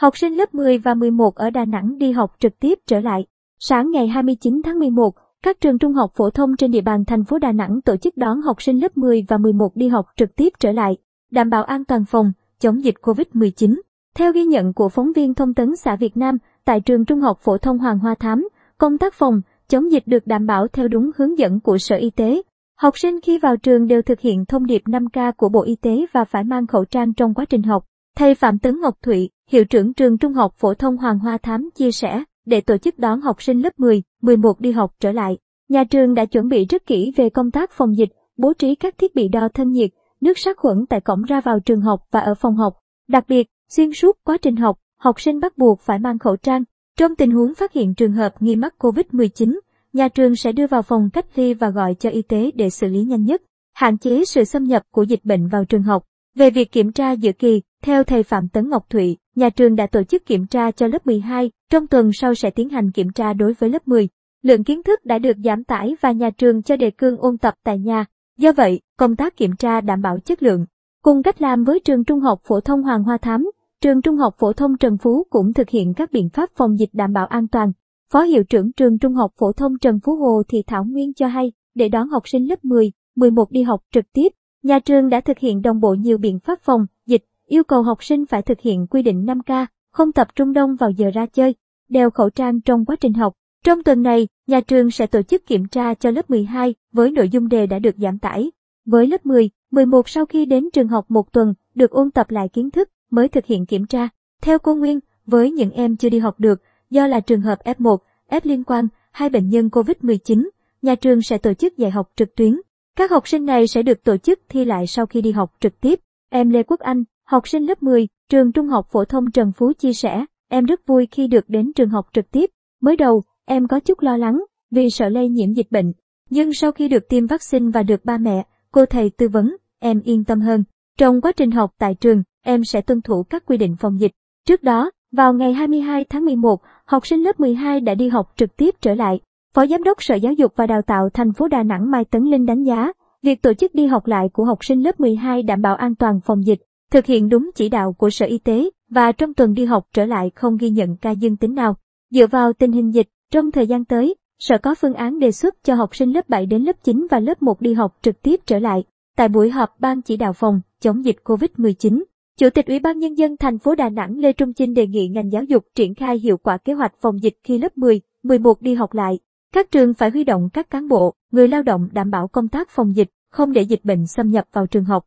Học sinh lớp 10 và 11 ở Đà Nẵng đi học trực tiếp trở lại. Sáng ngày 29 tháng 11, các trường trung học phổ thông trên địa bàn thành phố Đà Nẵng tổ chức đón học sinh lớp 10 và 11 đi học trực tiếp trở lại, đảm bảo an toàn phòng, chống dịch COVID-19. Theo ghi nhận của phóng viên thông tấn xã Việt Nam, tại trường trung học phổ thông Hoàng Hoa Thám, công tác phòng, chống dịch được đảm bảo theo đúng hướng dẫn của Sở Y tế. Học sinh khi vào trường đều thực hiện thông điệp 5K của Bộ Y tế và phải mang khẩu trang trong quá trình học. Thầy Phạm Tấn Ngọc Thụy, hiệu trưởng trường trung học phổ thông Hoàng Hoa Thám chia sẻ, để tổ chức đón học sinh lớp 10, 11 đi học trở lại. Nhà trường đã chuẩn bị rất kỹ về công tác phòng dịch, bố trí các thiết bị đo thân nhiệt, nước sát khuẩn tại cổng ra vào trường học và ở phòng học. Đặc biệt, xuyên suốt quá trình học, học sinh bắt buộc phải mang khẩu trang. Trong tình huống phát hiện trường hợp nghi mắc COVID-19, nhà trường sẽ đưa vào phòng cách ly và gọi cho y tế để xử lý nhanh nhất, hạn chế sự xâm nhập của dịch bệnh vào trường học. Về việc kiểm tra giữa kỳ, theo thầy Phạm Tấn Ngọc Thụy, nhà trường đã tổ chức kiểm tra cho lớp 12, trong tuần sau sẽ tiến hành kiểm tra đối với lớp 10. Lượng kiến thức đã được giảm tải và nhà trường cho đề cương ôn tập tại nhà. Do vậy, công tác kiểm tra đảm bảo chất lượng. Cùng cách làm với trường trung học phổ thông Hoàng Hoa Thám, trường trung học phổ thông Trần Phú cũng thực hiện các biện pháp phòng dịch đảm bảo an toàn. Phó hiệu trưởng trường trung học phổ thông Trần Phú Hồ Thị Thảo Nguyên cho hay, để đón học sinh lớp 10, 11 đi học trực tiếp, nhà trường đã thực hiện đồng bộ nhiều biện pháp phòng, dịch, yêu cầu học sinh phải thực hiện quy định 5K, không tập trung đông vào giờ ra chơi, đeo khẩu trang trong quá trình học. Trong tuần này, nhà trường sẽ tổ chức kiểm tra cho lớp 12 với nội dung đề đã được giảm tải. Với lớp 10, 11 sau khi đến trường học một tuần, được ôn tập lại kiến thức mới thực hiện kiểm tra. Theo cô Nguyên, với những em chưa đi học được, do là trường hợp F1, F liên quan, hai bệnh nhân COVID-19, nhà trường sẽ tổ chức dạy học trực tuyến. Các học sinh này sẽ được tổ chức thi lại sau khi đi học trực tiếp. Em Lê Quốc Anh, học sinh lớp 10, trường Trung học phổ thông Trần Phú chia sẻ, em rất vui khi được đến trường học trực tiếp. Mới đầu, em có chút lo lắng vì sợ lây nhiễm dịch bệnh, nhưng sau khi được tiêm vaccine và được ba mẹ, cô thầy tư vấn, em yên tâm hơn. Trong quá trình học tại trường, em sẽ tuân thủ các quy định phòng dịch. Trước đó, vào ngày 22 tháng 11, học sinh lớp 12 đã đi học trực tiếp trở lại. Phó Giám đốc Sở Giáo dục và Đào tạo thành phố Đà Nẵng Mai Tấn Linh đánh giá, việc tổ chức đi học lại của học sinh lớp 12 đảm bảo an toàn phòng dịch, thực hiện đúng chỉ đạo của Sở Y tế và trong tuần đi học trở lại không ghi nhận ca dương tính nào. Dựa vào tình hình dịch, trong thời gian tới, Sở có phương án đề xuất cho học sinh lớp 7 đến lớp 9 và lớp 1 đi học trực tiếp trở lại. Tại buổi họp ban chỉ đạo phòng chống dịch COVID-19, Chủ tịch Ủy ban Nhân dân thành phố Đà Nẵng Lê Trung Chinh đề nghị ngành giáo dục triển khai hiệu quả kế hoạch phòng dịch khi lớp 10, 11 đi học lại. Các trường phải huy động các cán bộ, người lao động đảm bảo công tác phòng dịch, không để dịch bệnh xâm nhập vào trường học.